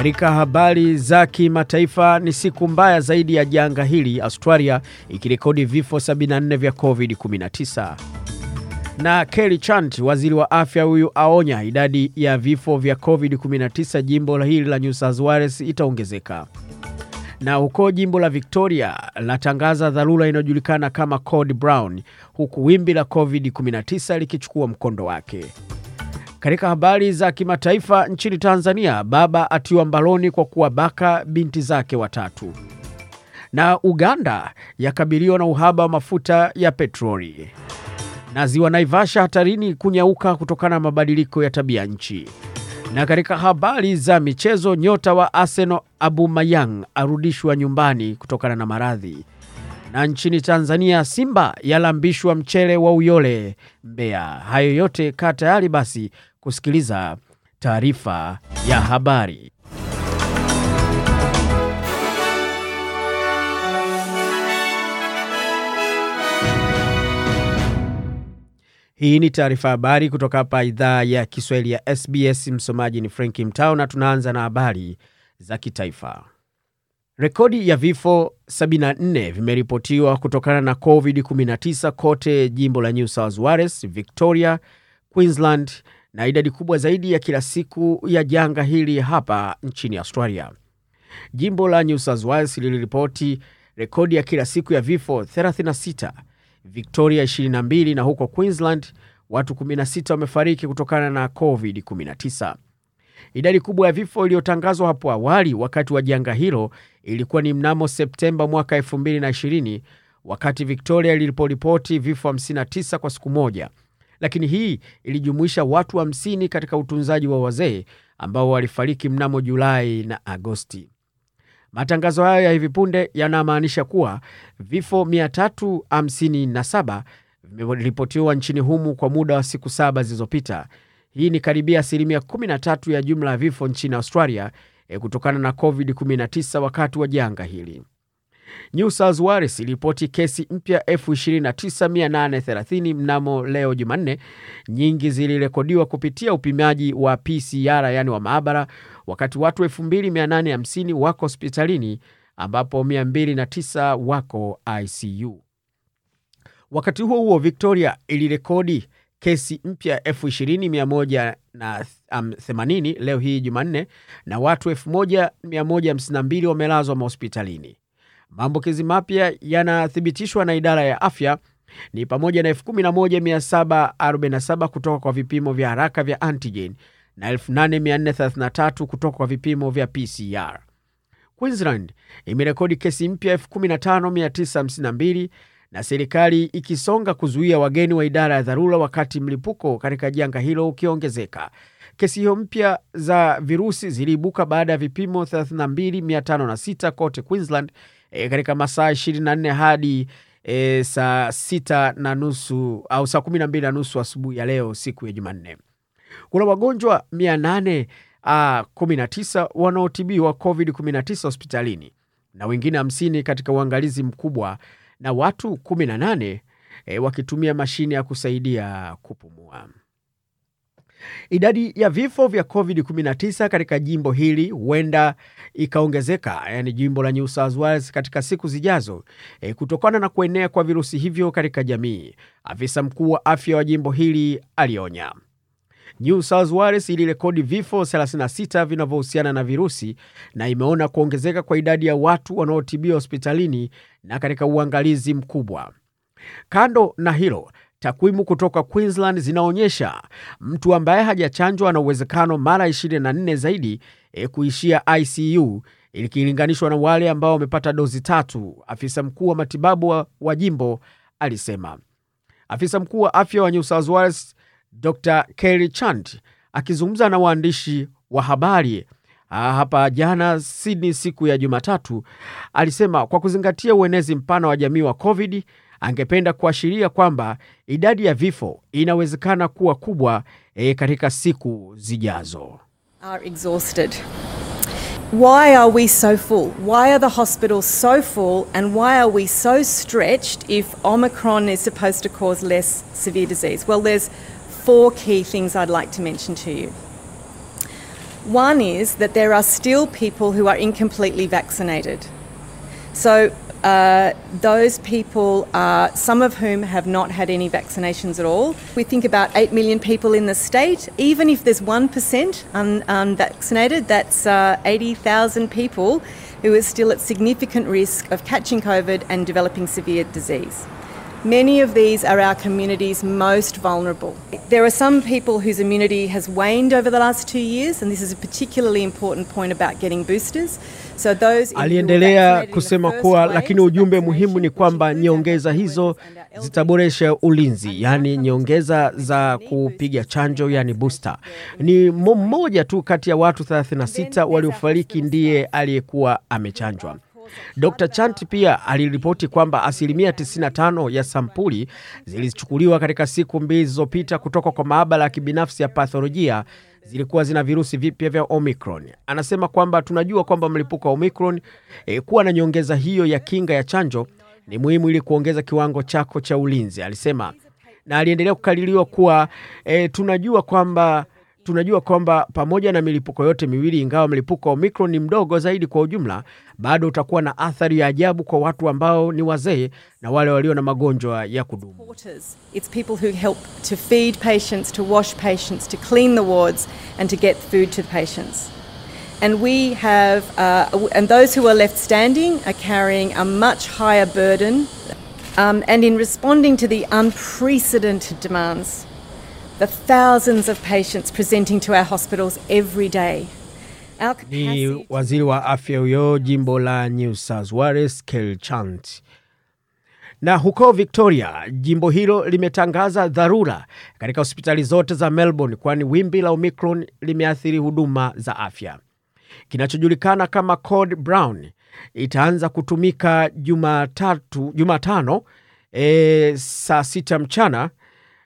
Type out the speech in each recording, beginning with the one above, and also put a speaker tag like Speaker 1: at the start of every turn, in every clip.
Speaker 1: Katika habari za kimataifa, ni siku mbaya zaidi ya janga hili, Australia ikirekodi vifo 74 vya COVID-19. Na Kerry Chant, waziri wa afya huyu, aonya idadi ya vifo vya COVID-19 jimbo hili la New South Wales itaongezeka. Na huko jimbo la Victoria latangaza dharura inayojulikana kama Code Brown, huku wimbi la COVID-19 likichukua mkondo wake. Katika habari za kimataifa, nchini Tanzania, baba atiwa mbaroni kwa kuwabaka binti zake watatu. Na Uganda yakabiliwa na uhaba wa mafuta ya petroli. Na ziwa Naivasha hatarini kunyauka kutokana na mabadiliko ya tabia nchi. Na katika habari za michezo, nyota wa Arsenal Aubameyang arudishwa nyumbani kutokana na maradhi. Na nchini Tanzania, Simba yalambishwa mchele wa Uyole Mbeya. Hayo yote kaa tayari basi kusikiliza taarifa ya habari. Hii ni taarifa habari kutoka hapa idhaa ya Kiswahili ya SBS. Msomaji ni Franki Mtao na tunaanza na habari za kitaifa. Rekodi ya vifo 74 vimeripotiwa kutokana na COVID-19 kote jimbo la New South Wales, Victoria, Queensland na idadi kubwa zaidi ya kila siku ya janga hili hapa nchini Australia. Jimbo la New South Wales liliripoti rekodi ya kila siku ya vifo 36, Victoria 22 na huko Queensland watu 16 wamefariki kutokana na COVID-19. Idadi kubwa ya vifo iliyotangazwa hapo awali wakati wa janga hilo ilikuwa ni mnamo Septemba mwaka 2020 wakati Victoria liliporipoti vifo 59 kwa siku moja, lakini hii ilijumuisha watu 50 katika utunzaji wa wazee ambao walifariki mnamo Julai na Agosti. Matangazo hayo ya hivi punde yanamaanisha kuwa vifo 357 vimeripotiwa nchini humu kwa muda wa siku saba zilizopita. Hii ni karibia asilimia 13 ya jumla ya vifo nchini Australia e, kutokana na COVID-19 wakati wa janga hili. New South Wales iliripoti kesi mpya 29830 mnamo leo Jumanne. Nyingi zilirekodiwa kupitia upimaji wa PCR, yaani wa maabara, wakati watu 2850 wako hospitalini ambapo 209 wako ICU. Wakati huo huo, Victoria ilirekodi kesi mpya 20180 leo hii Jumanne, na watu 1152 wamelazwa mahospitalini. Maambukizi mapya yanathibitishwa na idara ya afya ni pamoja na 11747 kutoka kwa vipimo vya haraka vya antigen na 8433 kutoka kwa vipimo vya PCR. Queensland imerekodi kesi mpya 15952 na serikali ikisonga kuzuia wageni wa idara ya dharura wakati mlipuko katika janga hilo ukiongezeka. Kesi hiyo mpya za virusi ziliibuka baada ya vipimo 32506 kote Queensland e, katika masaa 24 hadi e, saa sita na nusu au saa 12 na nusu asubuhi ya leo siku ya Jumanne. Kuna wagonjwa 819 wanaotibiwa COVID-19 hospitalini na wengine 50 katika uangalizi mkubwa na watu 18 e, wakitumia mashine ya kusaidia kupumua. Idadi ya vifo vya COVID-19 katika jimbo hili huenda ikaongezeka, yani jimbo la New South Wales katika siku zijazo e, kutokana na kuenea kwa virusi hivyo katika jamii. Afisa mkuu wa afya wa jimbo hili alionya. New South Wales ilirekodi vifo 36 vinavyohusiana na virusi na imeona kuongezeka kwa idadi ya watu wanaotibiwa hospitalini na katika uangalizi mkubwa. Kando na hilo, takwimu kutoka Queensland zinaonyesha mtu ambaye hajachanjwa ana uwezekano mara 24 zaidi e, kuishia ICU ikilinganishwa na wale ambao wamepata dozi tatu, afisa mkuu wa matibabu wa, wa jimbo alisema. Afisa mkuu wa afya wa New South Wales Dr Kerry Chant akizungumza na waandishi wa habari hapa jana Sydney siku ya Jumatatu alisema kwa kuzingatia uenezi mpana wa jamii wa COVID, angependa kuashiria kwamba idadi ya vifo inawezekana kuwa kubwa e, katika siku zijazo.
Speaker 2: Are exhausted. Why are we so full? Why are the hospitals so full? And why are we so stretched if Omicron is supposed to cause less severe disease? Well, there's four key things I'd like to mention to you. One is that there are still people who are incompletely vaccinated. So, uh, those people are some of whom have not had any vaccinations at all. We think about 8 million people in the state. Even if there's 1% un- unvaccinated, that's uh, 80,000 people who are still at significant risk of catching COVID and developing severe disease. Many of these are our community's most vulnerable. There are some people whose immunity has waned over the last two years, and this is a particularly important point about getting boosters. So those
Speaker 1: Aliendelea kusema kuwa lakini ujumbe muhimu ni kwamba nyongeza hizo zitaboresha ulinzi, yaani nyongeza za kupiga chanjo, yani booster. Ni mmoja tu kati ya watu 36 waliofariki ndiye aliyekuwa amechanjwa. Dr. Chant pia aliripoti kwamba asilimia 95 ya sampuli zilizochukuliwa katika siku mbili zilizopita kutoka kwa maabara ya kibinafsi ya patholojia zilikuwa zina virusi vipya vya Omicron. Anasema kwamba tunajua kwamba mlipuko wa Omicron e, kuwa na nyongeza hiyo ya kinga ya chanjo ni muhimu ili kuongeza kiwango chako cha ulinzi, alisema, na aliendelea kukaririwa kuwa e, tunajua kwamba tunajua kwamba pamoja na milipuko yote miwili, ingawa mlipuko wa Omicron ni mdogo zaidi kwa ujumla, bado utakuwa na athari ya ajabu kwa watu ambao ni wazee na wale walio na magonjwa ya kudumu.
Speaker 2: And we have, uh, and those who are left standing are carrying a much higher burden. Um, and in responding to the unprecedented demands, the thousands of patients presenting to our hospitals every day,
Speaker 1: Ni waziri wa afya huyo jimbo la New South Wales, Kel Chant. Na huko Victoria, jimbo hilo limetangaza dharura katika hospitali zote za Melbourne, kwani wimbi la Omicron limeathiri huduma za afya. Kinachojulikana kama Code Brown itaanza kutumika Jumatatu, Jumatano e, saa sita mchana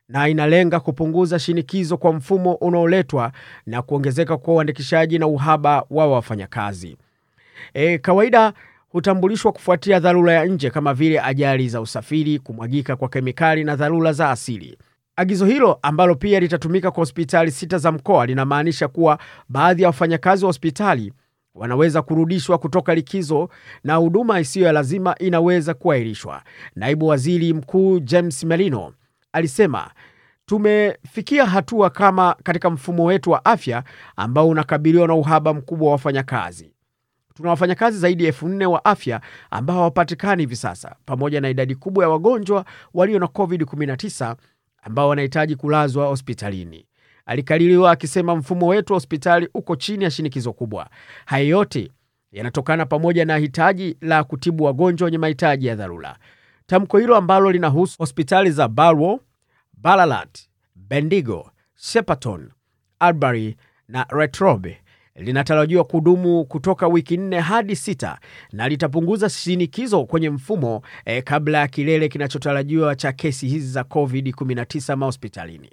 Speaker 1: na inalenga kupunguza shinikizo kwa mfumo unaoletwa na kuongezeka kwa uandikishaji na uhaba wa wafanyakazi. E, kawaida hutambulishwa kufuatia dharura ya nje kama vile ajali za usafiri, kumwagika kwa kemikali na dharura za asili. Agizo hilo ambalo pia litatumika kwa hospitali sita za mkoa linamaanisha kuwa baadhi ya wafanyakazi wa hospitali wanaweza kurudishwa kutoka likizo na huduma isiyo ya lazima inaweza kuahirishwa. Naibu waziri mkuu James Merino alisema tumefikia hatua kama katika mfumo wetu wa afya ambao unakabiliwa na uhaba mkubwa wa wafanyakazi. Tuna wafanyakazi zaidi ya elfu nne wa afya ambao hawapatikani hivi sasa, pamoja na idadi kubwa ya wagonjwa walio na COVID-19 ambao wanahitaji kulazwa hospitalini. Alikaririwa akisema mfumo wetu wa hospitali uko chini ya shinikizo kubwa. Haya yote yanatokana pamoja na hitaji la kutibu wagonjwa wenye mahitaji ya dharura. Tamko hilo ambalo linahusu hospitali za barwo balalat Bendigo, Shepparton, Albury na Latrobe linatarajiwa kudumu kutoka wiki nne hadi sita na litapunguza shinikizo kwenye mfumo eh, kabla ya kilele kinachotarajiwa cha kesi hizi za COVID-19 mahospitalini.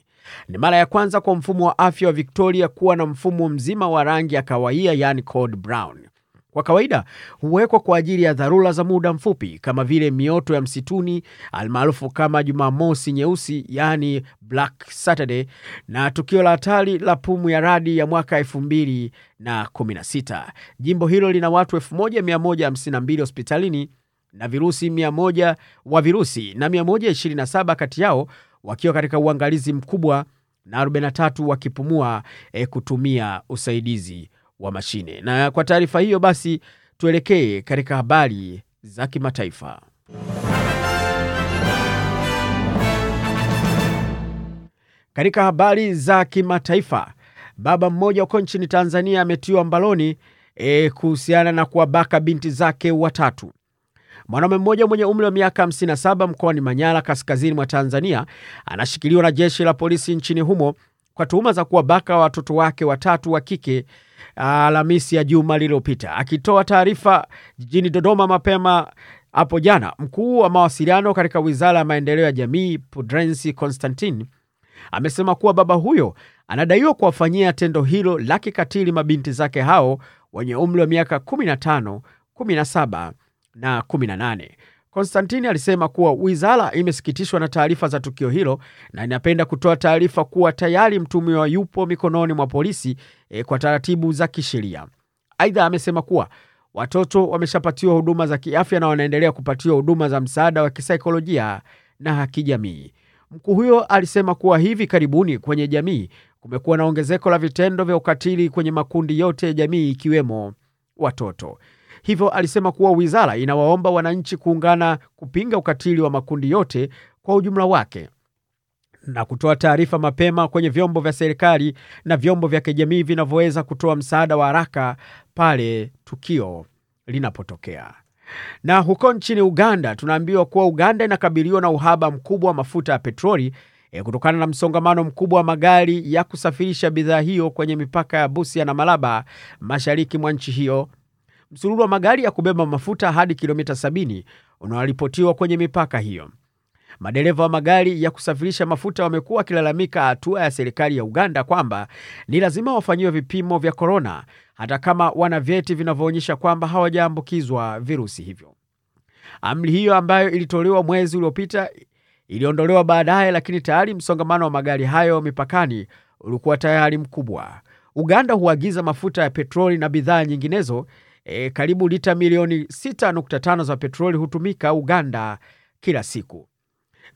Speaker 1: Ni mara ya kwanza kwa mfumo wa afya wa Victoria kuwa na mfumo mzima wa rangi ya kahawia, yani code brown. Kwa kawaida huwekwa kwa ajili ya dharura za muda mfupi kama vile mioto ya msituni almaarufu kama Jumamosi nyeusi, yaani Black Saturday, na tukio la hatari la pumu ya radi ya mwaka 2016. Jimbo hilo lina watu 1152 hospitalini na virusi 100 wa virusi na 127 kati yao wakiwa katika uangalizi mkubwa na 43 wakipumua e, kutumia usaidizi wa mashine. Na kwa taarifa hiyo basi tuelekee katika habari za kimataifa. Katika habari za kimataifa, baba mmoja huko nchini Tanzania ametiwa mbaloni e, kuhusiana na kuwabaka binti zake watatu. Mwanaume mmoja mwenye umri wa miaka 57 mkoani Manyara, kaskazini mwa Tanzania, anashikiliwa na jeshi la polisi nchini humo kwa tuhuma za kuwabaka watoto wake watatu wa kike Alhamisi ya juma lililopita. Akitoa taarifa jijini Dodoma mapema hapo jana, mkuu wa mawasiliano katika wizara ya maendeleo ya jamii Pudrensi Constantine amesema kuwa baba huyo anadaiwa kuwafanyia tendo hilo la kikatili mabinti zake hao wenye umri wa miaka 15, 17 na 18. Konstantini alisema kuwa wizara imesikitishwa na taarifa za tukio hilo na inapenda kutoa taarifa kuwa tayari mtuhumiwa yupo mikononi mwa polisi e, kwa taratibu za kisheria. Aidha, amesema kuwa watoto wameshapatiwa huduma za kiafya na wanaendelea kupatiwa huduma za msaada wa kisaikolojia na kijamii. Mkuu huyo alisema kuwa hivi karibuni kwenye jamii kumekuwa na ongezeko la vitendo vya ukatili kwenye makundi yote ya jamii ikiwemo watoto. Hivyo alisema kuwa wizara inawaomba wananchi kuungana kupinga ukatili wa makundi yote kwa ujumla wake na kutoa taarifa mapema kwenye vyombo vya serikali na vyombo vya kijamii vinavyoweza kutoa msaada wa haraka pale tukio linapotokea. Na huko nchini Uganda tunaambiwa kuwa Uganda inakabiliwa na uhaba mkubwa wa mafuta ya petroli e, kutokana na msongamano mkubwa wa magari ya kusafirisha bidhaa hiyo kwenye mipaka ya Busia na Malaba mashariki mwa nchi hiyo. Msururu wa magari ya kubeba mafuta hadi kilomita 70 unaoripotiwa kwenye mipaka hiyo. Madereva wa magari ya kusafirisha mafuta wamekuwa wakilalamika hatua ya serikali ya Uganda kwamba ni lazima wafanyiwe vipimo vya korona hata kama wana vyeti vinavyoonyesha kwamba hawajaambukizwa virusi hivyo. Amri hiyo ambayo ilitolewa mwezi uliopita iliondolewa baadaye, lakini tayari msongamano wa magari hayo mipakani ulikuwa tayari mkubwa. Uganda huagiza mafuta ya petroli na bidhaa nyinginezo. E, karibu lita milioni 6.5 za petroli hutumika Uganda kila siku.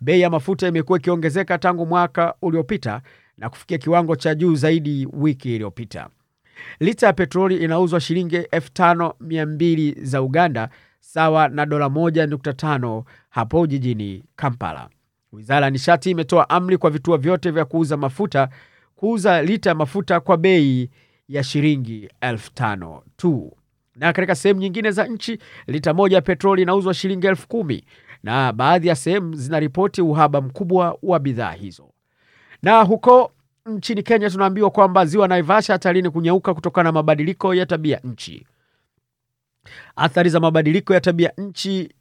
Speaker 1: Bei ya mafuta imekuwa ikiongezeka tangu mwaka uliopita na kufikia kiwango cha juu zaidi wiki iliyopita. Lita ya petroli inauzwa shilingi 5200 za Uganda, sawa na dola 1.5 hapo jijini Kampala. Wizara ya nishati imetoa amri kwa vituo vyote vya kuuza mafuta kuuza lita ya mafuta kwa bei ya shilingi elfu tano tu. Na katika sehemu nyingine za nchi lita moja petroli inauzwa shilingi elfu kumi na baadhi ya sehemu zinaripoti uhaba mkubwa wa bidhaa hizo. Na huko nchini Kenya tunaambiwa kwamba ziwa Naivasha hatarini kunyauka kutokana na mabadiliko ya tabia nchi. Athari za mabadiliko ya tabia nchi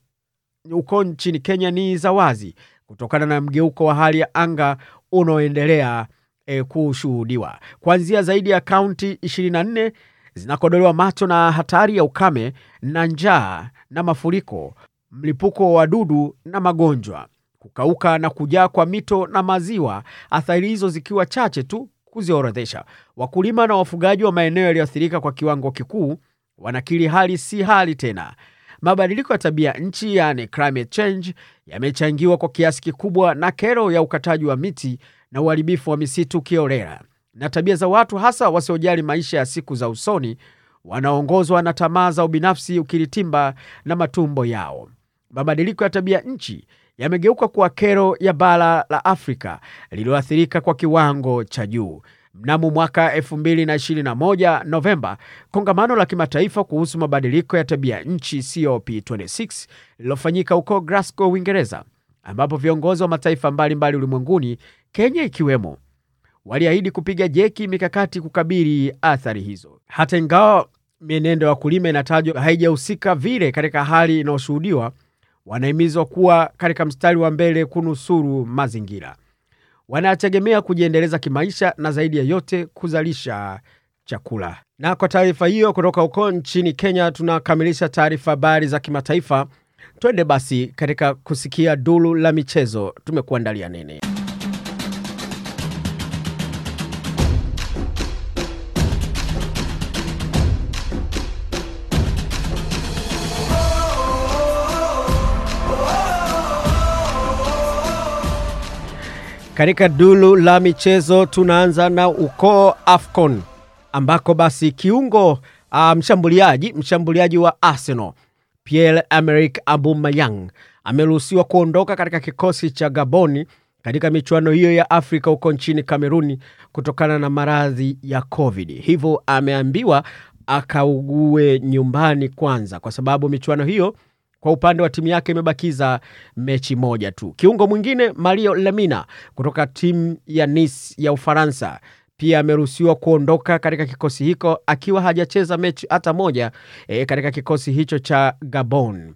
Speaker 1: huko nchini Kenya ni za wazi kutokana na mgeuko wa hali ya anga unaoendelea e, kushuhudiwa. Kuanzia zaidi ya kaunti 24 zinakodolewa macho na hatari ya ukame na njaa na mafuriko, mlipuko wa wadudu na magonjwa, kukauka na kujaa kwa mito na maziwa, athari hizo zikiwa chache tu kuziorodhesha. Wakulima na wafugaji wa maeneo yaliyoathirika kwa kiwango kikuu wanakiri hali si hali tena. Mabadiliko ya tabia nchi, yani climate change, yamechangiwa kwa kiasi kikubwa na kero ya ukataji wa miti na uharibifu wa misitu kiholela na tabia za watu hasa wasiojali maisha ya siku za usoni, wanaongozwa na tamaa za ubinafsi, ukiritimba na matumbo yao. Mabadiliko ya tabia nchi yamegeuka kuwa kero ya bara la Afrika lililoathirika kwa kiwango cha juu. Mnamo mwaka 2021 Novemba, kongamano la kimataifa kuhusu mabadiliko ya tabia nchi COP26 lililofanyika huko Glasgow, Uingereza, ambapo viongozi wa mataifa mbalimbali ulimwenguni, Kenya ikiwemo, waliahidi kupiga jeki mikakati kukabili athari hizo. Hata ingawa mienendo ya wakulima inatajwa haijahusika vile katika hali inayoshuhudiwa, wanahimizwa kuwa katika mstari wa mbele kunusuru mazingira. Wanategemea kujiendeleza kimaisha na zaidi ya yote kuzalisha chakula. Na kwa taarifa hiyo kutoka huko nchini Kenya, tunakamilisha taarifa habari za kimataifa. Twende basi katika kusikia duru la michezo, tumekuandalia nini? Katika dulu la michezo tunaanza na ukoo AFCON ambako basi kiungo uh, mshambuliaji mshambuliaji wa Arsenal Pierre Emerick Aubameyang ameruhusiwa kuondoka katika kikosi cha Gaboni katika michuano hiyo ya Afrika huko nchini Kameruni kutokana na maradhi ya COVID. Hivyo ameambiwa akaugue nyumbani kwanza, kwa sababu michuano hiyo kwa upande wa timu yake imebakiza mechi moja tu. Kiungo mwingine Mario Lemina kutoka timu ya Nice ya Ufaransa pia ameruhusiwa kuondoka katika kikosi hiko akiwa hajacheza mechi hata moja e, katika kikosi hicho cha Gabon.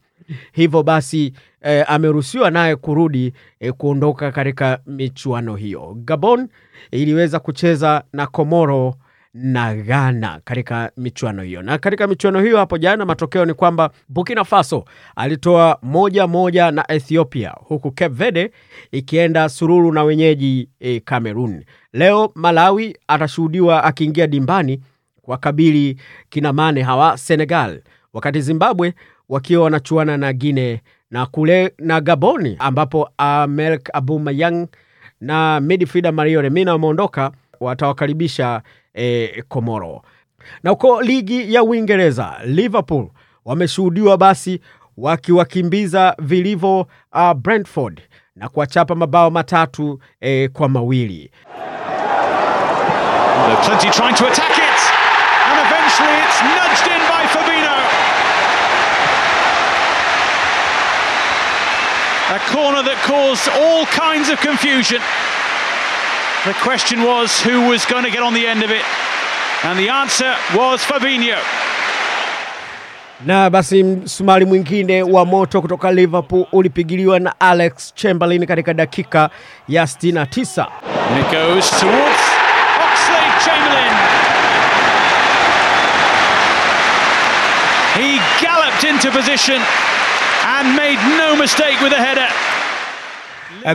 Speaker 1: Hivyo basi e, ameruhusiwa naye kurudi e, kuondoka katika michuano hiyo. Gabon iliweza kucheza na Komoro na Ghana katika michuano hiyo. Na katika michuano hiyo hapo jana, matokeo ni kwamba Burkina Faso alitoa moja moja na Ethiopia, huku Cape Verde ikienda sururu na wenyeji e, Cameroon. Leo Malawi atashuhudiwa akiingia dimbani wakabili kinamane hawa Senegal, wakati Zimbabwe wakiwa wanachuana na Guine na kule na Gaboni ambapo Amelk Abumayang na midfielder Mario Lemina wameondoka, watawakaribisha eh, Komoro. Na uko ligi ya Uingereza, Liverpool wameshuhudiwa basi wakiwakimbiza vilivyo uh, Brentford na kuwachapa mabao matatu eh, kwa mawili.
Speaker 3: A corner that caused all kinds of confusion. The question was who was going to get on the end of it, and the answer was Fabinho.
Speaker 1: Na basi msumari mwingine wa moto kutoka Liverpool ulipigiliwa na Alex Chamberlain katika dakika ya 69.
Speaker 3: And it goes towards Oxlade Chamberlain. He galloped into position and made no mistake with a header.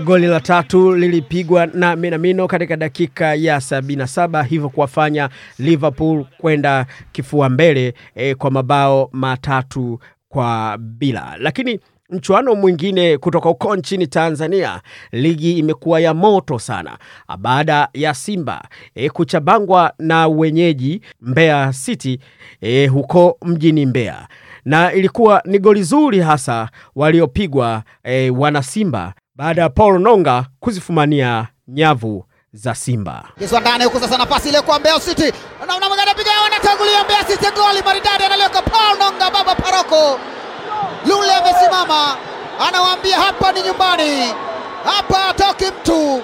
Speaker 1: Goli la tatu lilipigwa na Minamino katika dakika ya 77, hivyo kuwafanya Liverpool kwenda kifua mbele e, kwa mabao matatu kwa bila. Lakini mchuano mwingine kutoka huko nchini Tanzania, ligi imekuwa ya moto sana baada ya Simba e, kuchabangwa na wenyeji Mbeya City e, huko mjini Mbeya, na ilikuwa ni goli zuri hasa waliopigwa e, wana Simba baada ya Paul Nonga kuzifumania nyavu za Simba.
Speaker 4: Kiswa ndani huko sasa, nafasi ile kwa Mbeya City, namna mwingine piga, anatangulia Mbeya City, goli maridadi, analeka Paul Nonga, baba paroko Lule amesimama, anawaambia hapa ni nyumbani, hapa atoki mtu.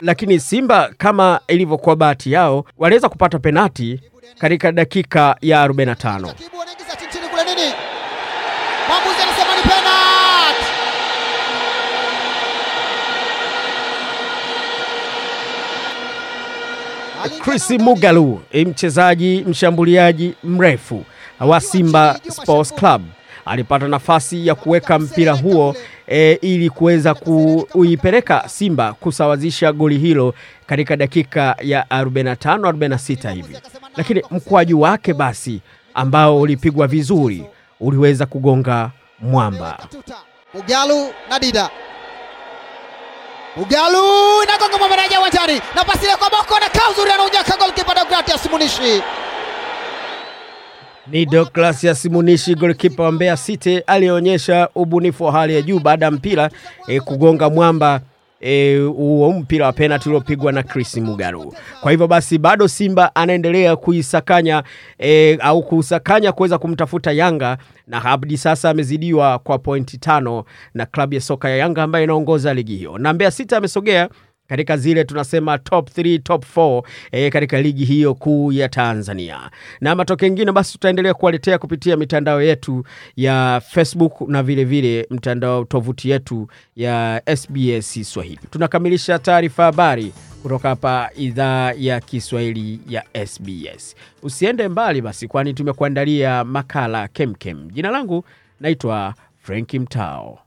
Speaker 1: Lakini Simba kama ilivyokuwa bahati yao, waliweza kupata penati katika dakika ya 45.
Speaker 4: Kibu anaingiza chini kule nini, mwamuzi anasema ni penalti.
Speaker 1: Chris Mugalu, mchezaji mshambuliaji mrefu wa Simba Sports Club alipata nafasi ya kuweka mpira huo e, ili kuweza kuipeleka Simba kusawazisha goli hilo katika dakika ya 45 46 hivi, lakini mkwaju wake basi ambao ulipigwa vizuri uliweza kugonga mwamba.
Speaker 4: Mugalu na Dida. Ugalu inagonga mwamba na uwanjani, nafasi ile kwa Boko na kauzuri anaonyaka golikipa Deogratias Munishi.
Speaker 1: Ni Deogratias Munishi, golikipa wa Mbeya City, alionyesha ubunifu wa hali ya juu baada ya mpira e, kugonga mwamba huo e, mpira wa penalti uliopigwa na Chris Mugaru. Kwa hivyo basi bado Simba anaendelea kuisakanya e, au kusakanya kuweza kumtafuta Yanga na hadi sasa amezidiwa kwa pointi tano na klabu ya soka ya Yanga ambayo inaongoza ligi hiyo, na Mbeya City amesogea katika zile tunasema top 3 top 4 e, katika ligi hiyo kuu ya Tanzania. Na matokeo mengine basi tutaendelea kuwaletea kupitia mitandao yetu ya Facebook na vile vile mtandao tovuti yetu ya SBS Swahili. Tunakamilisha taarifa habari kutoka hapa idhaa ya Kiswahili ya SBS. Usiende mbali basi, kwani tumekuandalia makala kemkem. Jina langu naitwa Franki Mtao.